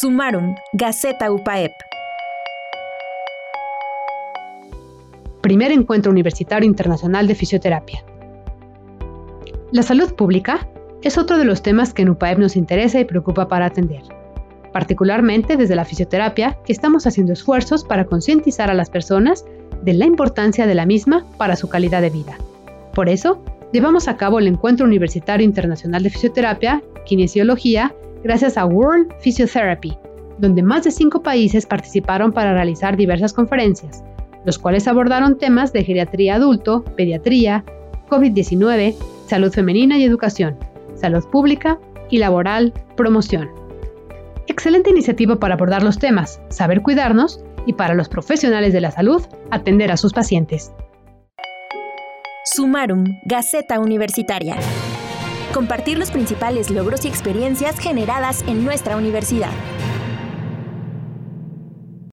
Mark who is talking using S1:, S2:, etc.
S1: Sumarum, Gaceta UPAEP.
S2: Primer Encuentro Universitario Internacional de Fisioterapia. La salud pública es otro de los temas que en UPAEP nos interesa y preocupa para atender. Particularmente desde la fisioterapia, que estamos haciendo esfuerzos para concientizar a las personas de la importancia de la misma para su calidad de vida. Por eso, llevamos a cabo el Encuentro Universitario Internacional de Fisioterapia, Kinesiología gracias a World Physiotherapy, donde más de cinco países participaron para realizar diversas conferencias, los cuales abordaron temas de geriatría adulto, pediatría, COVID-19, salud femenina y educación, salud pública y laboral, promoción. Excelente iniciativa para abordar los temas, saber cuidarnos y para los profesionales de la salud, atender a sus pacientes.
S1: Sumarum, Gaceta Universitaria compartir los principales logros y experiencias generadas en nuestra universidad.